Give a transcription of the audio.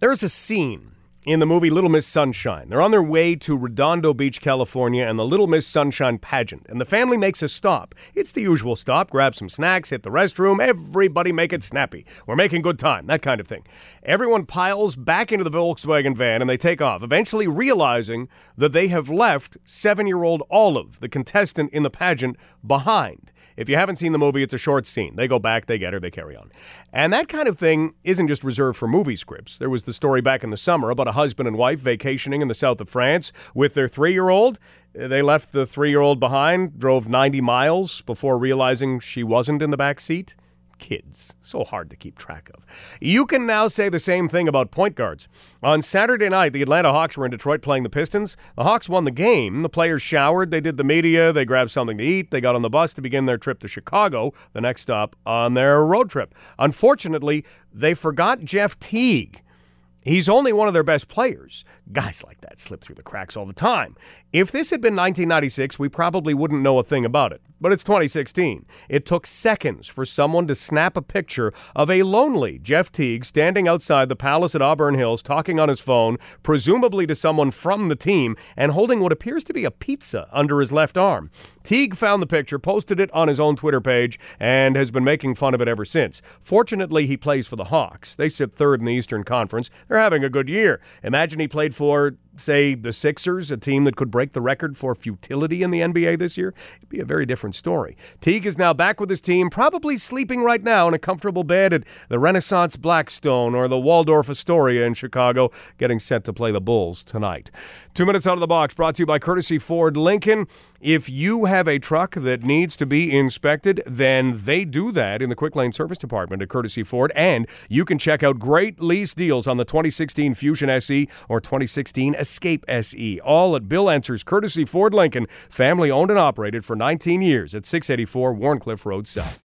There's a scene in the movie Little Miss Sunshine. They're on their way to Redondo Beach, California, and the Little Miss Sunshine pageant. And the family makes a stop. It's the usual stop grab some snacks, hit the restroom, everybody make it snappy. We're making good time, that kind of thing. Everyone piles back into the Volkswagen van and they take off, eventually realizing that they have left seven year old Olive, the contestant in the pageant, behind. If you haven't seen the movie, it's a short scene. They go back, they get her, they carry on. And that kind of thing isn't just reserved for movie scripts. There was the story back in the summer about a husband and wife vacationing in the south of France with their three year old. They left the three year old behind, drove 90 miles before realizing she wasn't in the back seat kids. So hard to keep track of. You can now say the same thing about point guards. On Saturday night, the Atlanta Hawks were in Detroit playing the Pistons. The Hawks won the game. The players showered, they did the media, they grabbed something to eat, they got on the bus to begin their trip to Chicago, the next stop on their road trip. Unfortunately, they forgot Jeff Teague. He's only one of their best players. Guys like that slip through the cracks all the time. If this had been 1996, we probably wouldn't know a thing about it. But it's 2016. It took seconds for someone to snap a picture of a lonely Jeff Teague standing outside the palace at Auburn Hills talking on his phone, presumably to someone from the team, and holding what appears to be a pizza under his left arm. Teague found the picture, posted it on his own Twitter page, and has been making fun of it ever since. Fortunately, he plays for the Hawks. They sit third in the Eastern Conference. They're having a good year. Imagine he played for say, the Sixers, a team that could break the record for futility in the NBA this year, it'd be a very different story. Teague is now back with his team, probably sleeping right now in a comfortable bed at the Renaissance Blackstone or the Waldorf Astoria in Chicago, getting set to play the Bulls tonight. Two minutes out of the box, brought to you by Courtesy Ford Lincoln. If you have a truck that needs to be inspected, then they do that in the Quick Lane Service Department at Courtesy Ford, and you can check out great lease deals on the 2016 Fusion SE or 2016 Escape SE, all at Bill Enter's Courtesy Ford Lincoln, family owned and operated for 19 years at 684 Wharncliffe Road South.